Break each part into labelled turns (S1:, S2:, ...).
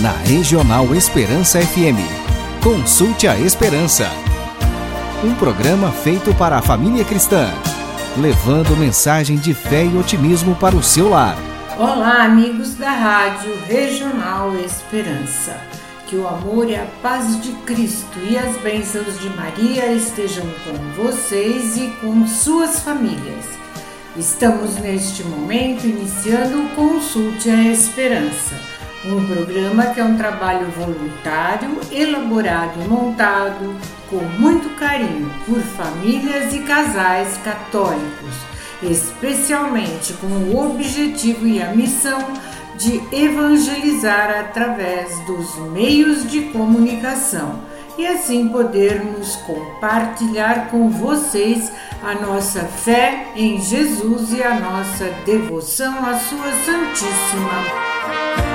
S1: na Regional Esperança FM. Consulte a Esperança. Um programa feito para a família cristã, levando mensagem de fé e otimismo para o seu lar.
S2: Olá, amigos da Rádio Regional Esperança. Que o amor e a paz de Cristo e as bênçãos de Maria estejam com vocês e com suas famílias. Estamos neste momento iniciando o Consulte a Esperança, um programa que é um trabalho voluntário, elaborado e montado com muito carinho por famílias e casais católicos, especialmente com o objetivo e a missão de evangelizar através dos meios de comunicação e assim podermos compartilhar com vocês a nossa fé em Jesus e a nossa devoção à Sua Santíssima.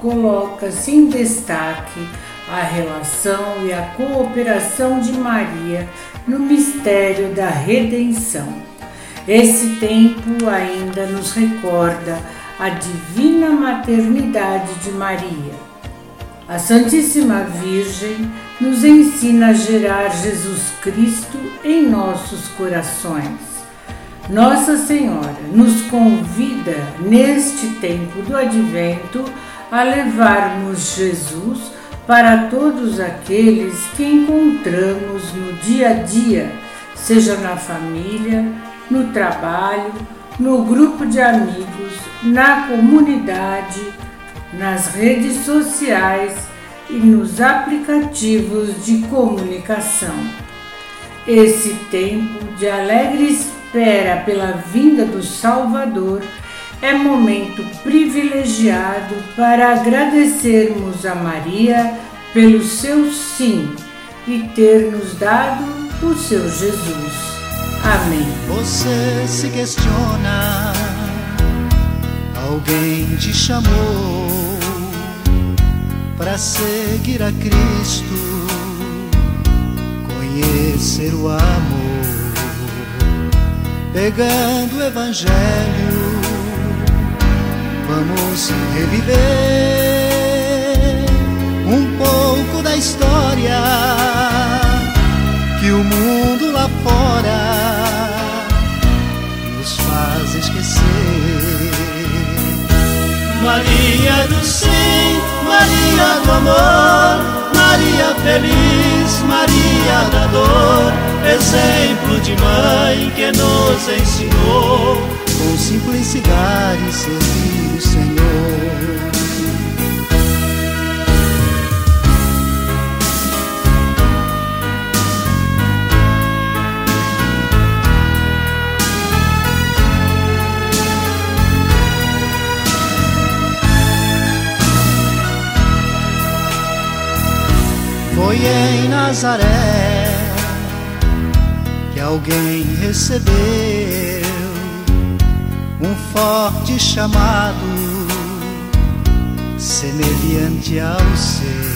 S2: Coloca-se em destaque a relação e a cooperação de Maria no mistério da redenção. Esse tempo ainda nos recorda a divina maternidade de Maria. A Santíssima Virgem nos ensina a gerar Jesus Cristo em nossos corações nossa Senhora nos convida neste tempo do advento a levarmos Jesus para todos aqueles que encontramos no dia a dia, seja na família, no trabalho, no grupo de amigos, na comunidade, nas redes sociais e nos aplicativos de comunicação. Esse tempo de alegre espera pela vinda do Salvador é momento privilegiado para agradecermos a Maria pelo seu sim e ter nos dado o seu Jesus. Amém.
S3: Você se questiona, alguém te chamou para seguir a Cristo, conhecer o amor pegando o Evangelho, vamos reviver um pouco da história que o mundo lá fora nos faz esquecer. Maria do sim, Maria do amor, Maria feliz, Maria da dor exemplo de mãe que nos ensinou com simplicidade servir o Senhor. Foi em Nazaré alguém recebeu forte chamado semelhante ao seu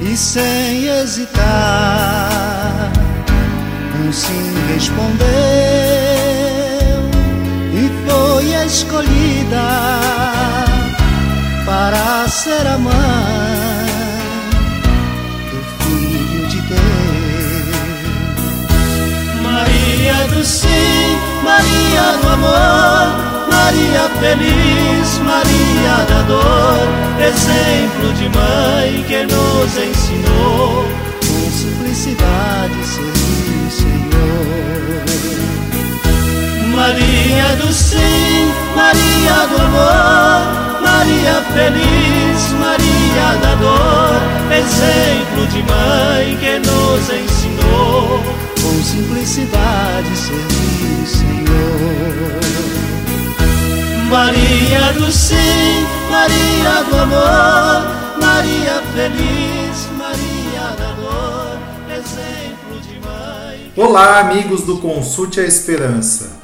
S3: e sem hesitar um sim respondeu e foi escolhida para ser a mãe feliz, Maria da dor, exemplo de mãe que nos ensinou com simplicidade servir o Senhor. Maria do sim, Maria do amor, Maria feliz, Maria da dor, exemplo de mãe que nos ensinou com simplicidade servir o Senhor. Maria do sim, Maria do amor, Maria feliz, Maria da dor, exemplo de mãe.
S4: Olá, amigos do Consulte a Esperança.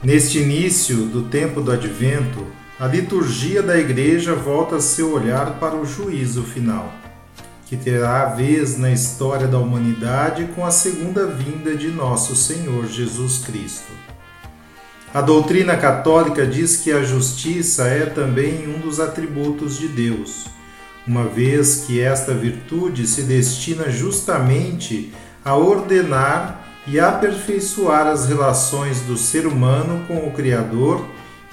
S4: Neste início do tempo do advento, a liturgia da Igreja volta seu olhar para o juízo final, que terá vez na história da humanidade com a segunda vinda de nosso Senhor Jesus Cristo. A doutrina católica diz que a justiça é também um dos atributos de Deus, uma vez que esta virtude se destina justamente a ordenar e aperfeiçoar as relações do ser humano com o Criador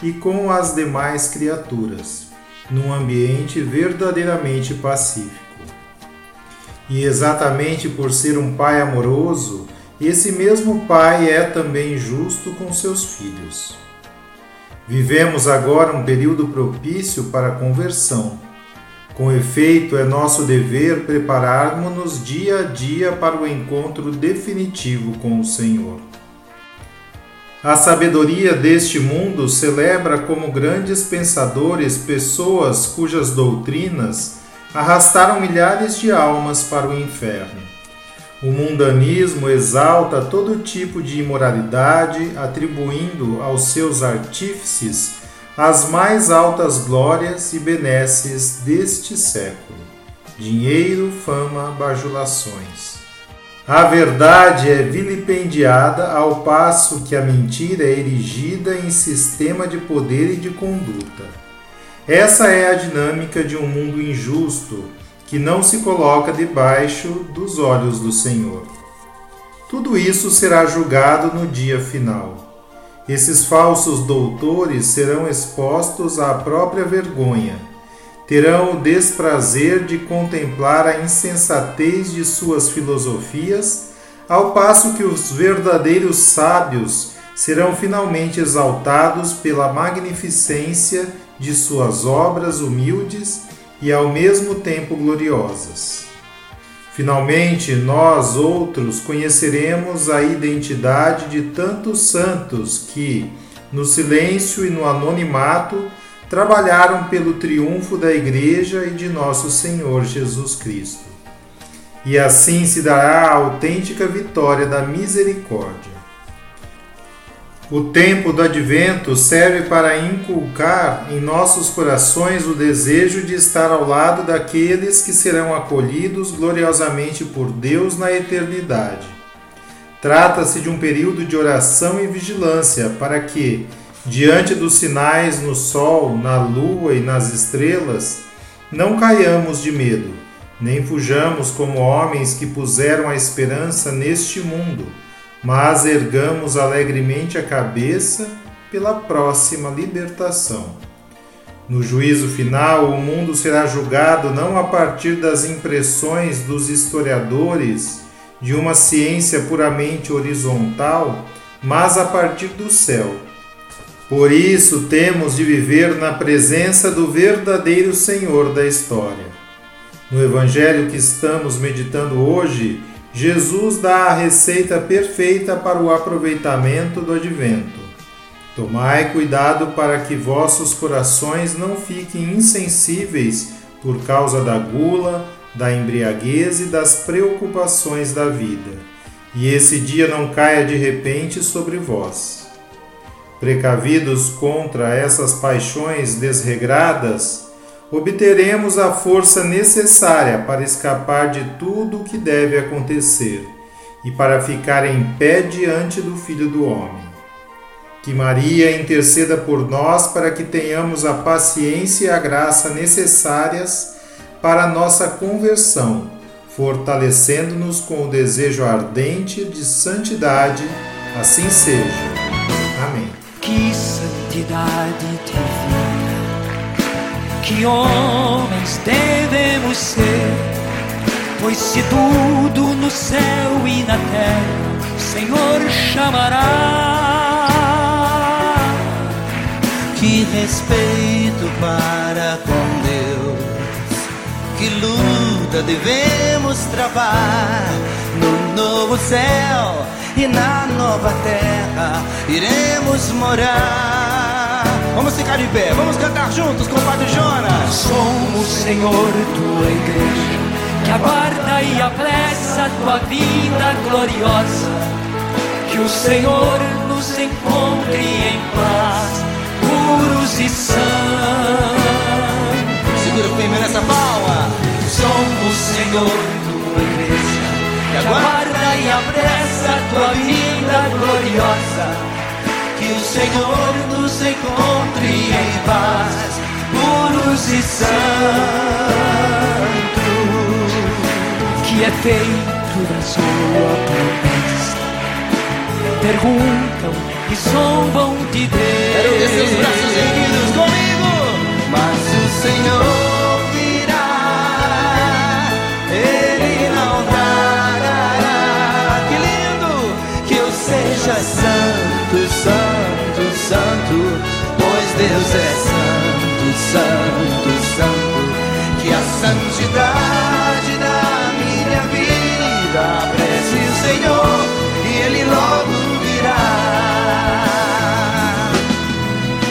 S4: e com as demais criaturas, num ambiente verdadeiramente pacífico. E exatamente por ser um pai amoroso, esse mesmo pai é também justo com seus filhos. Vivemos agora um período propício para a conversão. Com efeito, é nosso dever prepararmos-nos dia a dia para o encontro definitivo com o Senhor. A sabedoria deste mundo celebra como grandes pensadores pessoas cujas doutrinas arrastaram milhares de almas para o inferno. O mundanismo exalta todo tipo de imoralidade, atribuindo aos seus artífices as mais altas glórias e benesses deste século: dinheiro, fama, bajulações. A verdade é vilipendiada ao passo que a mentira é erigida em sistema de poder e de conduta. Essa é a dinâmica de um mundo injusto que não se coloca debaixo dos olhos do Senhor. Tudo isso será julgado no dia final. Esses falsos doutores serão expostos à própria vergonha terão o desprazer de contemplar a insensatez de suas filosofias, ao passo que os verdadeiros sábios serão finalmente exaltados pela magnificência de suas obras humildes e ao mesmo tempo gloriosas. Finalmente, nós outros conheceremos a identidade de tantos santos que, no silêncio e no anonimato, trabalharam pelo triunfo da Igreja e de nosso Senhor Jesus Cristo. E assim se dará a autêntica vitória da misericórdia. O tempo do advento serve para inculcar em nossos corações o desejo de estar ao lado daqueles que serão acolhidos gloriosamente por Deus na eternidade. Trata-se de um período de oração e vigilância para que, diante dos sinais no sol, na lua e nas estrelas, não caiamos de medo, nem fujamos como homens que puseram a esperança neste mundo, mas ergamos alegremente a cabeça pela próxima libertação. No juízo final, o mundo será julgado não a partir das impressões dos historiadores de uma ciência puramente horizontal, mas a partir do céu por isso temos de viver na presença do verdadeiro Senhor da história. No Evangelho que estamos meditando hoje, Jesus dá a receita perfeita para o aproveitamento do advento. Tomai cuidado para que vossos corações não fiquem insensíveis por causa da gula, da embriaguez e das preocupações da vida, e esse dia não caia de repente sobre vós. Precavidos contra essas paixões desregradas, obteremos a força necessária para escapar de tudo o que deve acontecer e para ficar em pé diante do Filho do Homem. Que Maria interceda por nós para que tenhamos a paciência e a graça necessárias para a nossa conversão, fortalecendo-nos com o desejo ardente de santidade. Assim seja. Amém
S5: que santidade divina, que homens devemos ser, pois se tudo no céu e na terra o Senhor chamará.
S6: Que respeito para com Deus, que luta devemos travar no novo céu e na nova terra iremos morar. Vamos ficar de pé, vamos cantar juntos com o Padre Jonas.
S5: Somos, Senhor, tua igreja, que aguarda e apressa tua vinda gloriosa. Que o Senhor nos encontre em paz, puros e santos.
S6: Segura firme nessa palma.
S5: Somos, Senhor, tua igreja, que aguarda e apressa a tua vinda gloriosa.
S6: Que o Senhor nos encontre em paz, puros e santos.
S5: Que é feito da sua promessa. Perguntam e zombam de Deus.
S6: Quero ver seus braços erguidos comigo. Mas o Senhor Deus é santo, santo, santo. Que a santidade da minha vida aprecie o Senhor e Ele logo virá.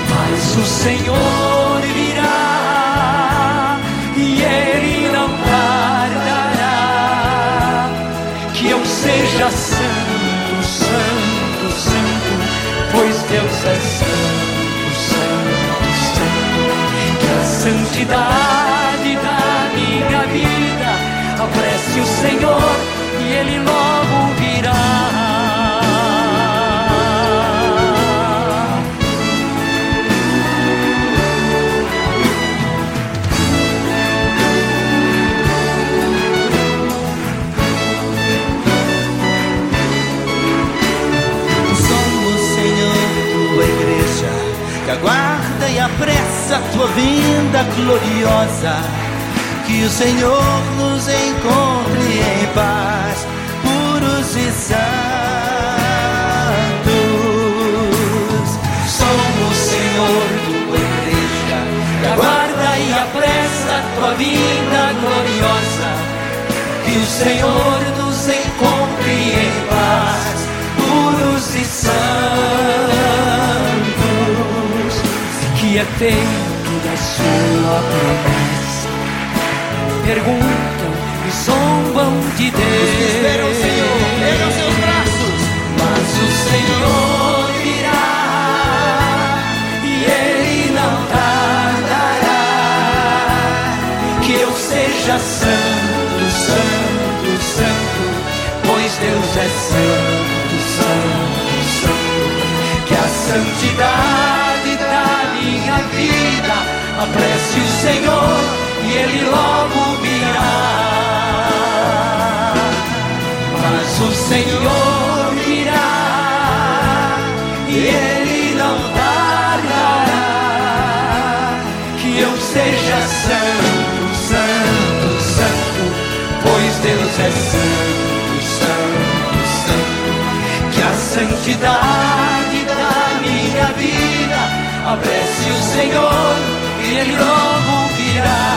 S5: Mas o Senhor virá e Ele não tardará. Que eu seja santo, santo, santo, pois Deus é santo, santidade da minha vida. Apresse o Senhor
S6: Que o Senhor nos encontre em paz, puros e santos.
S5: Somos, Senhor, tua igreja, que aguarda e apressa tua vinda gloriosa. Que o Senhor nos encontre em paz, puros e santos. Que é feito da sua promessa. Perguntam e zombam de Deus. Santidade da minha vida apresse o Senhor e Ele logo virá.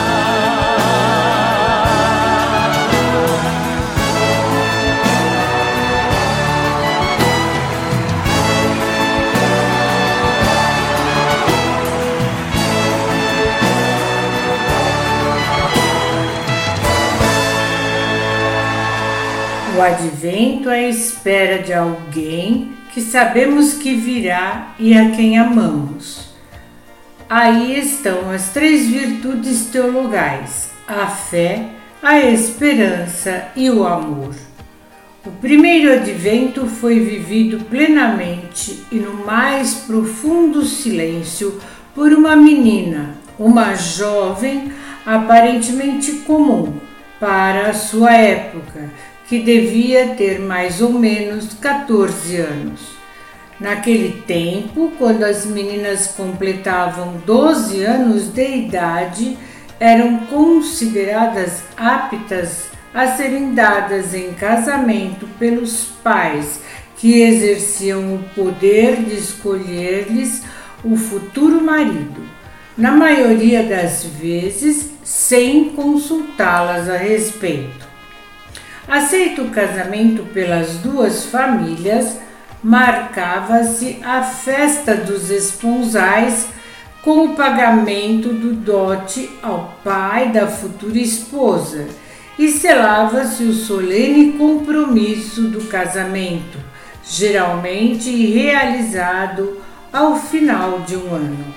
S2: O advento é a espera de alguém que sabemos que virá e a quem amamos. Aí estão as três virtudes teologais: a fé, a esperança e o amor. O primeiro advento foi vivido plenamente e no mais profundo silêncio por uma menina, uma jovem aparentemente comum para a sua época, que devia ter mais ou menos 14 anos. Naquele tempo, quando as meninas completavam 12 anos de idade, eram consideradas aptas a serem dadas em casamento pelos pais, que exerciam o poder de escolher-lhes o futuro marido, na maioria das vezes sem consultá-las a respeito. Aceito o casamento pelas duas famílias, marcava-se a festa dos esponsais com o pagamento do dote ao pai da futura esposa e selava-se o solene compromisso do casamento, geralmente realizado ao final de um ano.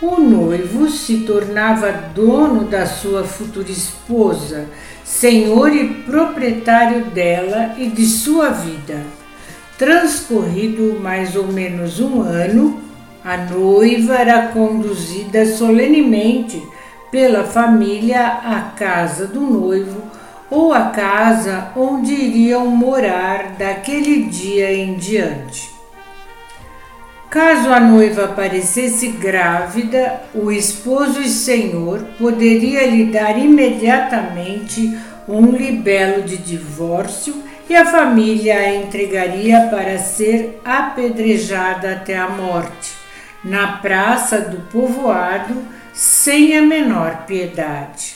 S2: O noivo se tornava dono da sua futura esposa, senhor e proprietário dela e de sua vida. Transcorrido mais ou menos um ano, a noiva era conduzida solenemente pela família à casa do noivo ou à casa onde iriam morar daquele dia em diante. Caso a noiva aparecesse grávida, o esposo e senhor poderia lhe dar imediatamente um libelo de divórcio e a família a entregaria para ser apedrejada até a morte na praça do povoado sem a menor piedade.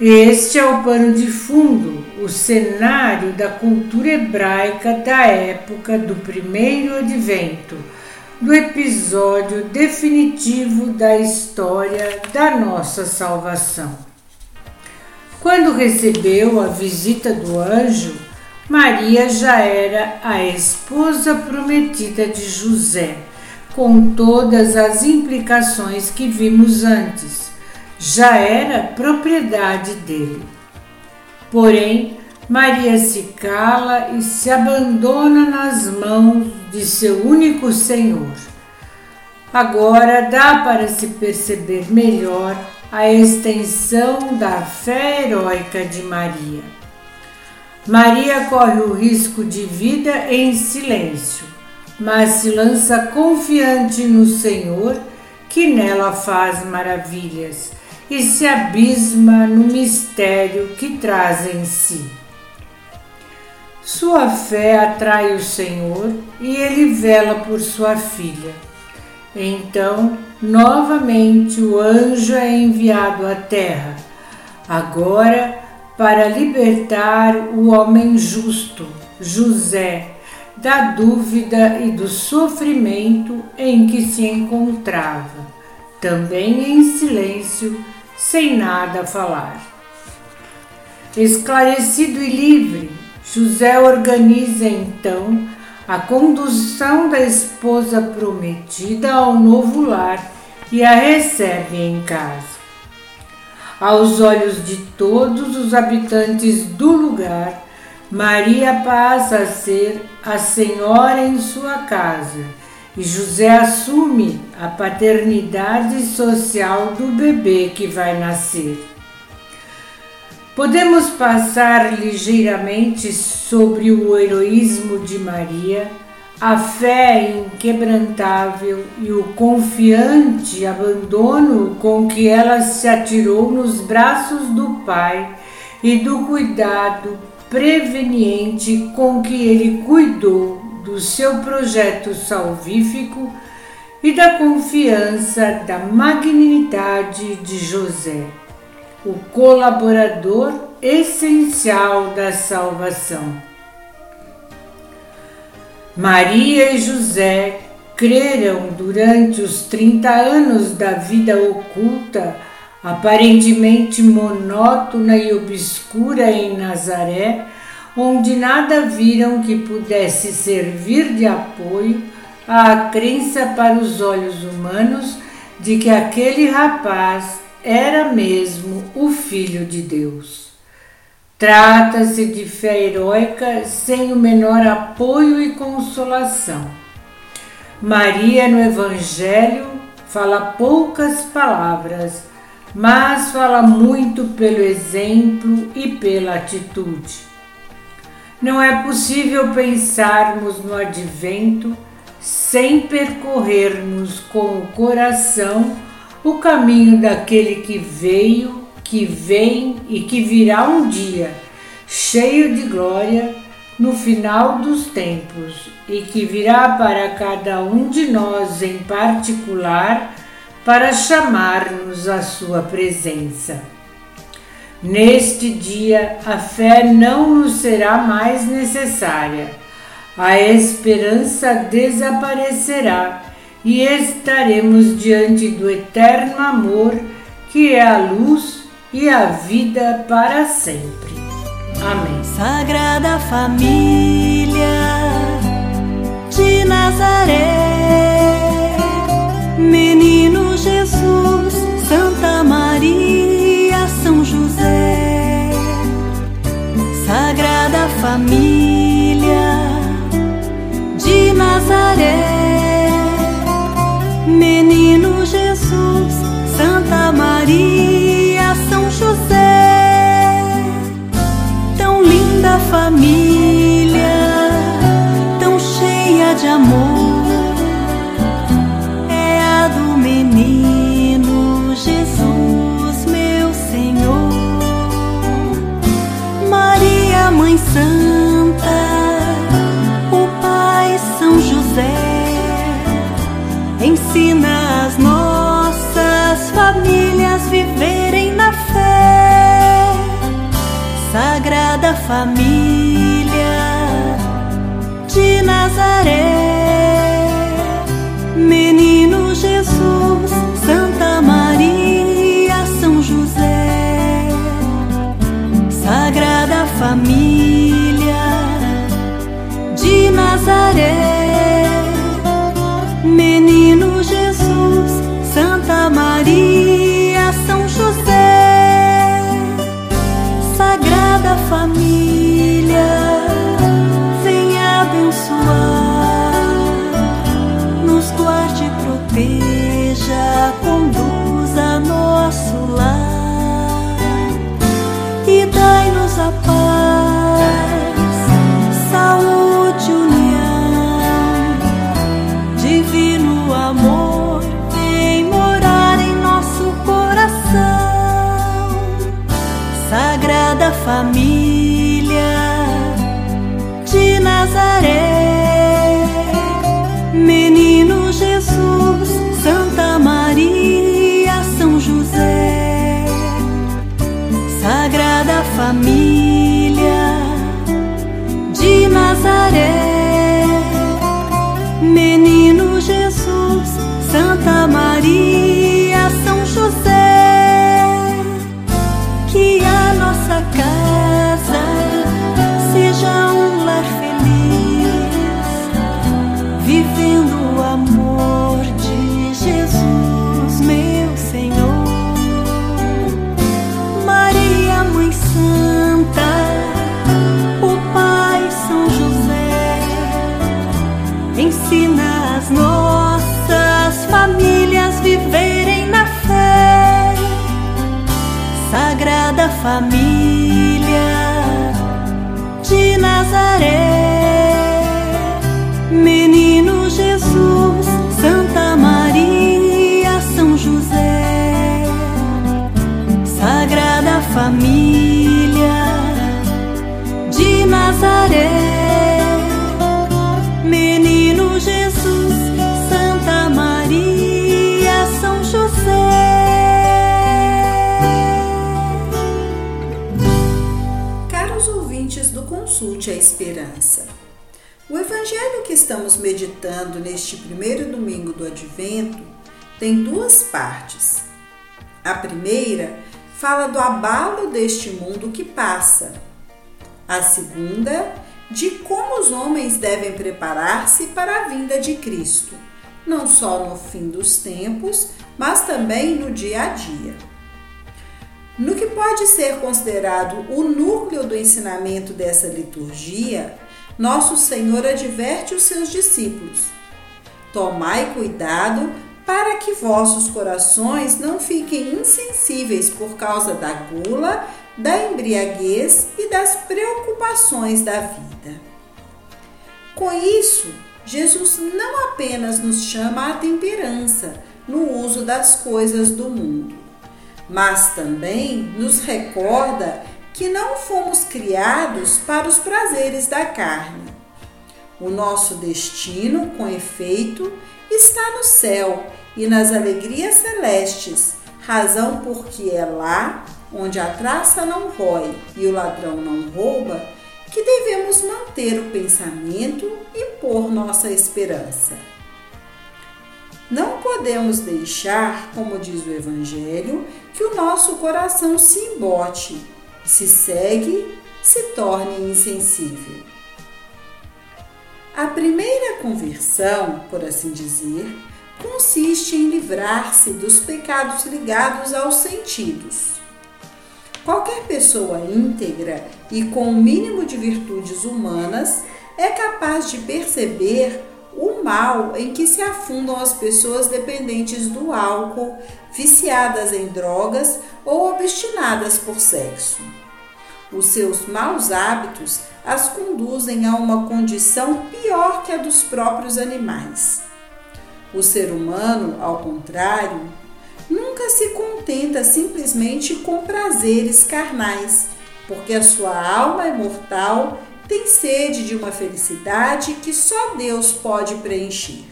S2: Este é o pano de fundo, o cenário da cultura hebraica da época do primeiro advento, do episódio definitivo da história da nossa salvação. Quando recebeu a visita do anjo, Maria já era a esposa prometida de José com todas as implicações que vimos antes. Já era propriedade dele. Porém, Maria se cala e se abandona nas mãos de seu único Senhor. Agora dá para se perceber melhor a extensão da fé heróica de Maria. Maria corre o risco de vida em silêncio mas se lança confiante no Senhor, que nela faz maravilhas, e se abisma no mistério que traz em si. Sua fé atrai o Senhor e ele vela por sua filha. Então, novamente, o anjo é enviado à terra, agora para libertar o homem justo, José, da dúvida e do sofrimento em que se encontrava, também em silêncio, sem nada a falar. Esclarecido e livre, José organiza então a condução da esposa prometida ao novo lar e a recebe em casa. Aos olhos de todos os habitantes do lugar, Maria passa a ser a senhora em sua casa José assume a paternidade social do bebê que vai nascer. Podemos passar ligeiramente sobre o heroísmo de Maria, a fé inquebrantável e o confiante abandono com que ela se atirou nos braços do Pai e do cuidado preveniente com que ele cuidou do seu projeto salvífico e da confiança da magnanimidade de José, o colaborador essencial da salvação. Maria e José creram durante os 30 anos da vida oculta aparentemente monótona e obscura em Nazaré, onde nada viram que pudesse servir de apoio à crença para os olhos humanos de que aquele rapaz era mesmo o Filho de Deus. Trata-se de fé heróica sem o menor apoio e consolação. Maria no Evangelho fala poucas palavras mas fala muito pelo exemplo e pela atitude. Não é possível pensarmos no advento sem percorrermos com o coração o caminho daquele que veio, que vem e que virá um dia, cheio de glória no final dos tempos e que virá para cada um de nós em particular para chamar-nos à sua presença. Neste dia, a fé não nos será mais necessária, a esperança desaparecerá e estaremos diante do eterno amor que é a luz e a vida para sempre. Amém.
S7: Sagrada Família de Nazaré, Menino Jesus, Santa Maria, Sagrada Família de Nazaré, Menino Jesus, Santa Maria, ensina as nossas famílias viverem na fé. Sagrada Família de Nazaré, Família Sagrada Família de Nazaré,
S8: Esperança, o evangelho que estamos meditando neste primeiro domingo do Advento tem duas partes. A primeira fala do abalo deste mundo que passa. A segunda, de como os homens devem preparar-se para a vinda de Cristo, não só no fim dos tempos, mas também no dia a dia. No que pode ser considerado o núcleo do ensinamento dessa liturgia, nosso Senhor adverte os seus discípulos: Tomai cuidado para que vossos corações não fiquem insensíveis por causa da gula, da embriaguez e das preocupações da vida. Com isso, Jesus não apenas nos chama à temperança no uso das coisas do mundo, mas também nos recorda que não fomos criados para os prazeres da carne. O nosso destino, com efeito, está no céu e nas alegrias celestes, razão porque é lá onde a traça não rói e o ladrão não rouba, que devemos manter o pensamento e pôr nossa esperança. Não podemos deixar, como diz o Evangelho, que o nosso coração se embote, se segue se torne insensível. A primeira conversão, por assim dizer, consiste em livrar-se dos pecados ligados aos sentidos. Qualquer pessoa íntegra e com o mínimo de virtudes humanas é capaz de perceber mal em que se afundam as pessoas dependentes do álcool, viciadas em drogas ou obstinadas por sexo. Os seus maus hábitos as conduzem a uma condição pior que a dos próprios animais. O ser humano, ao contrário, nunca se contenta simplesmente com prazeres carnais, porque a sua alma é mortal tem sede de uma felicidade que só Deus pode preencher.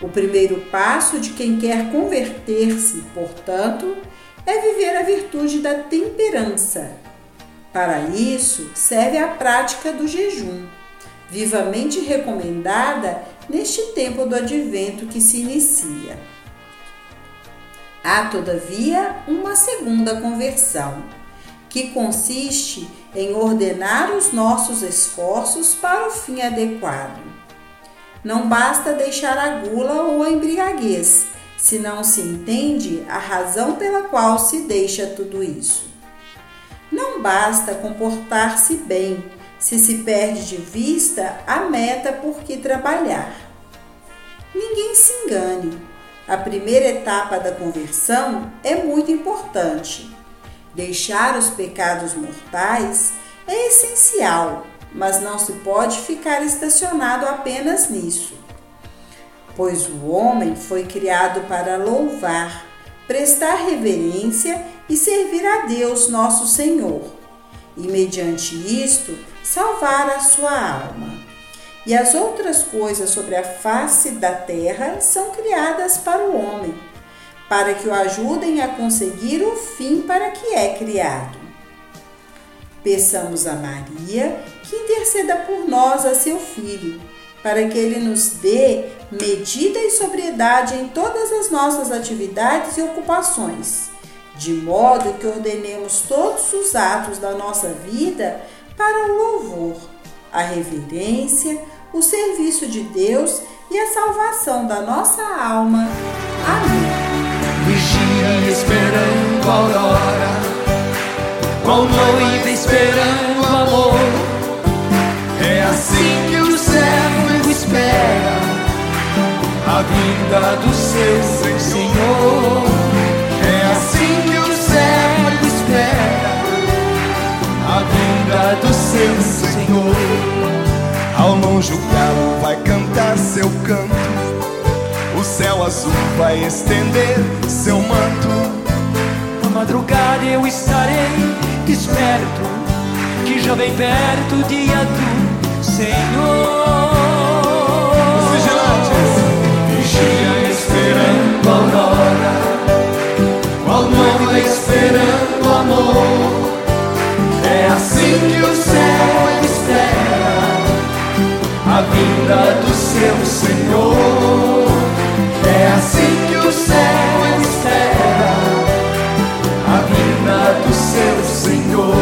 S8: O primeiro passo de quem quer converter-se, portanto, é viver a virtude da temperança. Para isso, serve a prática do jejum, vivamente recomendada neste tempo do advento que se inicia. Há, todavia, uma segunda conversão, que consiste em ordenar os nossos esforços para o fim adequado. Não basta deixar a gula ou a embriaguez, se não se entende a razão pela qual se deixa tudo isso. Não basta comportar-se bem, se se perde de vista a meta por que trabalhar. Ninguém se engane. A primeira etapa da conversão é muito importante Deixar os pecados mortais é essencial, mas não se pode ficar estacionado apenas nisso. Pois o homem foi criado para louvar, prestar reverência e servir a Deus nosso Senhor, e mediante isto salvar a sua alma. E as outras coisas sobre a face da terra são criadas para o homem para que o ajudem a conseguir o fim para que é criado. Peçamos a Maria que interceda por nós a seu Filho, para que ele nos dê medida e sobriedade em todas as nossas atividades e ocupações, de modo que ordenemos todos os atos da nossa vida para o louvor, a reverência, o serviço de Deus e a salvação da nossa alma. Amém
S5: esperando a aurora, qual noiva esperando amor. É assim que o servo espera a vinda do seu Senhor. É assim que o servo espera a vinda do seu Senhor.
S9: Ao longe o galo vai cantar seu canto o céu azul vai estender
S5: madrugada eu estarei esperto, que já vem perto o dia do Senhor.
S9: Os vigilantes,
S5: vigia esperando a aurora, qual noiva esperando amor. É assim que o céu espera a vinda do seu Senhor. É assim que o céu espera do seu Senhor.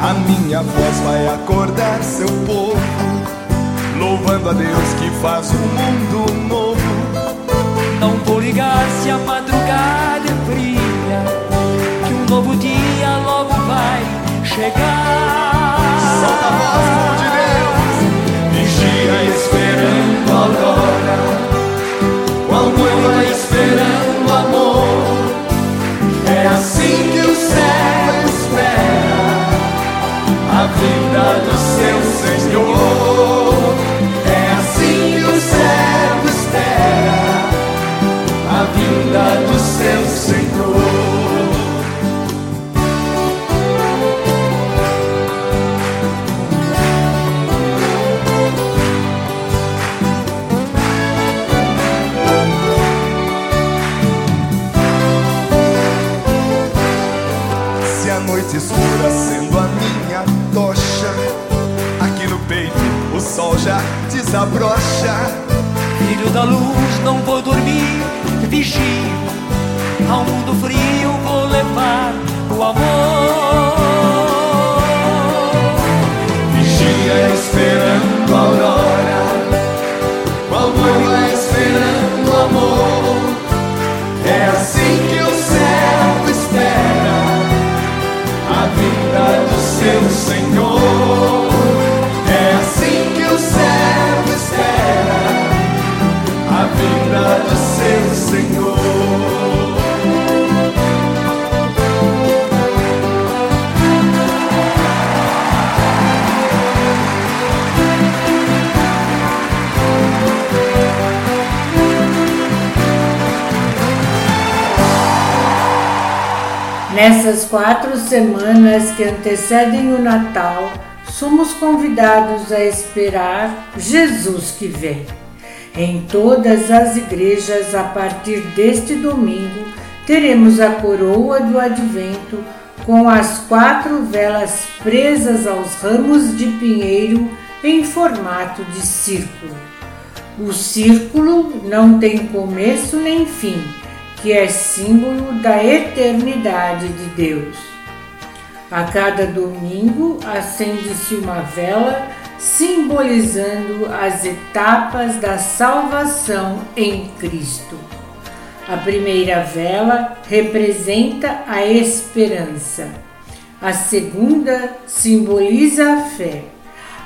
S9: A minha voz vai acordar seu povo, louvando a Deus que faz um mundo novo.
S5: Não vou ligar se a madrugada é fria, que um novo dia logo vai chegar.
S9: Solta a voz, de Deus,
S5: vigia esperando a aurora qual noiva esperando
S2: Nessas quatro semanas que antecedem o Natal, somos convidados a esperar Jesus que vem. Em todas as igrejas, a partir deste domingo, teremos a coroa do advento com as quatro velas presas aos ramos de pinheiro em formato de círculo. O círculo não tem começo nem fim que é símbolo da eternidade de Deus. A cada domingo acende-se uma vela simbolizando as etapas da salvação em Cristo. A primeira vela representa a esperança. A segunda simboliza a fé.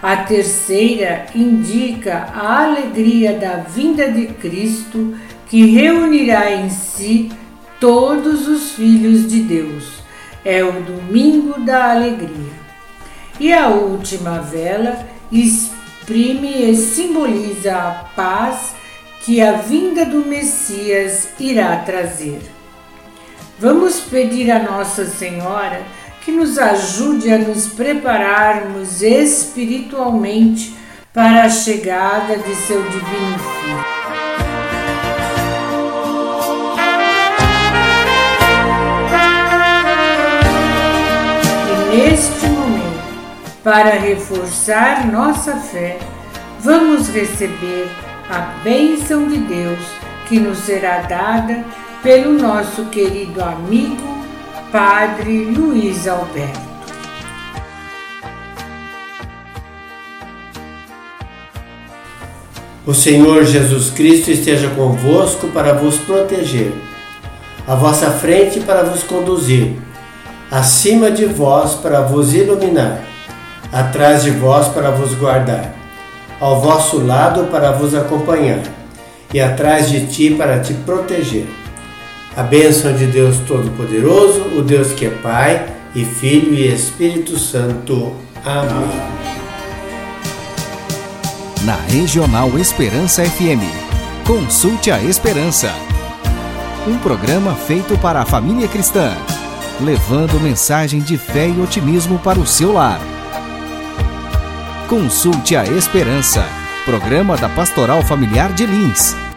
S2: A terceira indica a alegria da vinda de Cristo que reunirá em si todos os filhos de Deus. É o domingo da alegria. E a última vela exprime e simboliza a paz que a vinda do Messias irá trazer. Vamos pedir a Nossa Senhora que nos ajude a nos prepararmos espiritualmente para a chegada de seu Divino Filho. Neste momento, para reforçar nossa fé, vamos receber a bênção de Deus que nos será dada pelo nosso querido amigo, Padre Luiz Alberto.
S3: O Senhor Jesus Cristo esteja convosco para vos proteger, à vossa frente para vos conduzir acima de vós para vos iluminar, atrás de vós para vos guardar, ao vosso lado para vos acompanhar, e atrás de ti para te proteger. A bênção de Deus Todo-Poderoso, o Deus que é Pai e Filho e Espírito Santo. Amém.
S1: Na Regional Esperança FM, consulte a Esperança. Um programa feito para a família cristã levando mensagem de fé e otimismo para o seu lar. Consulte a Esperança, programa da Pastoral Familiar de Lins.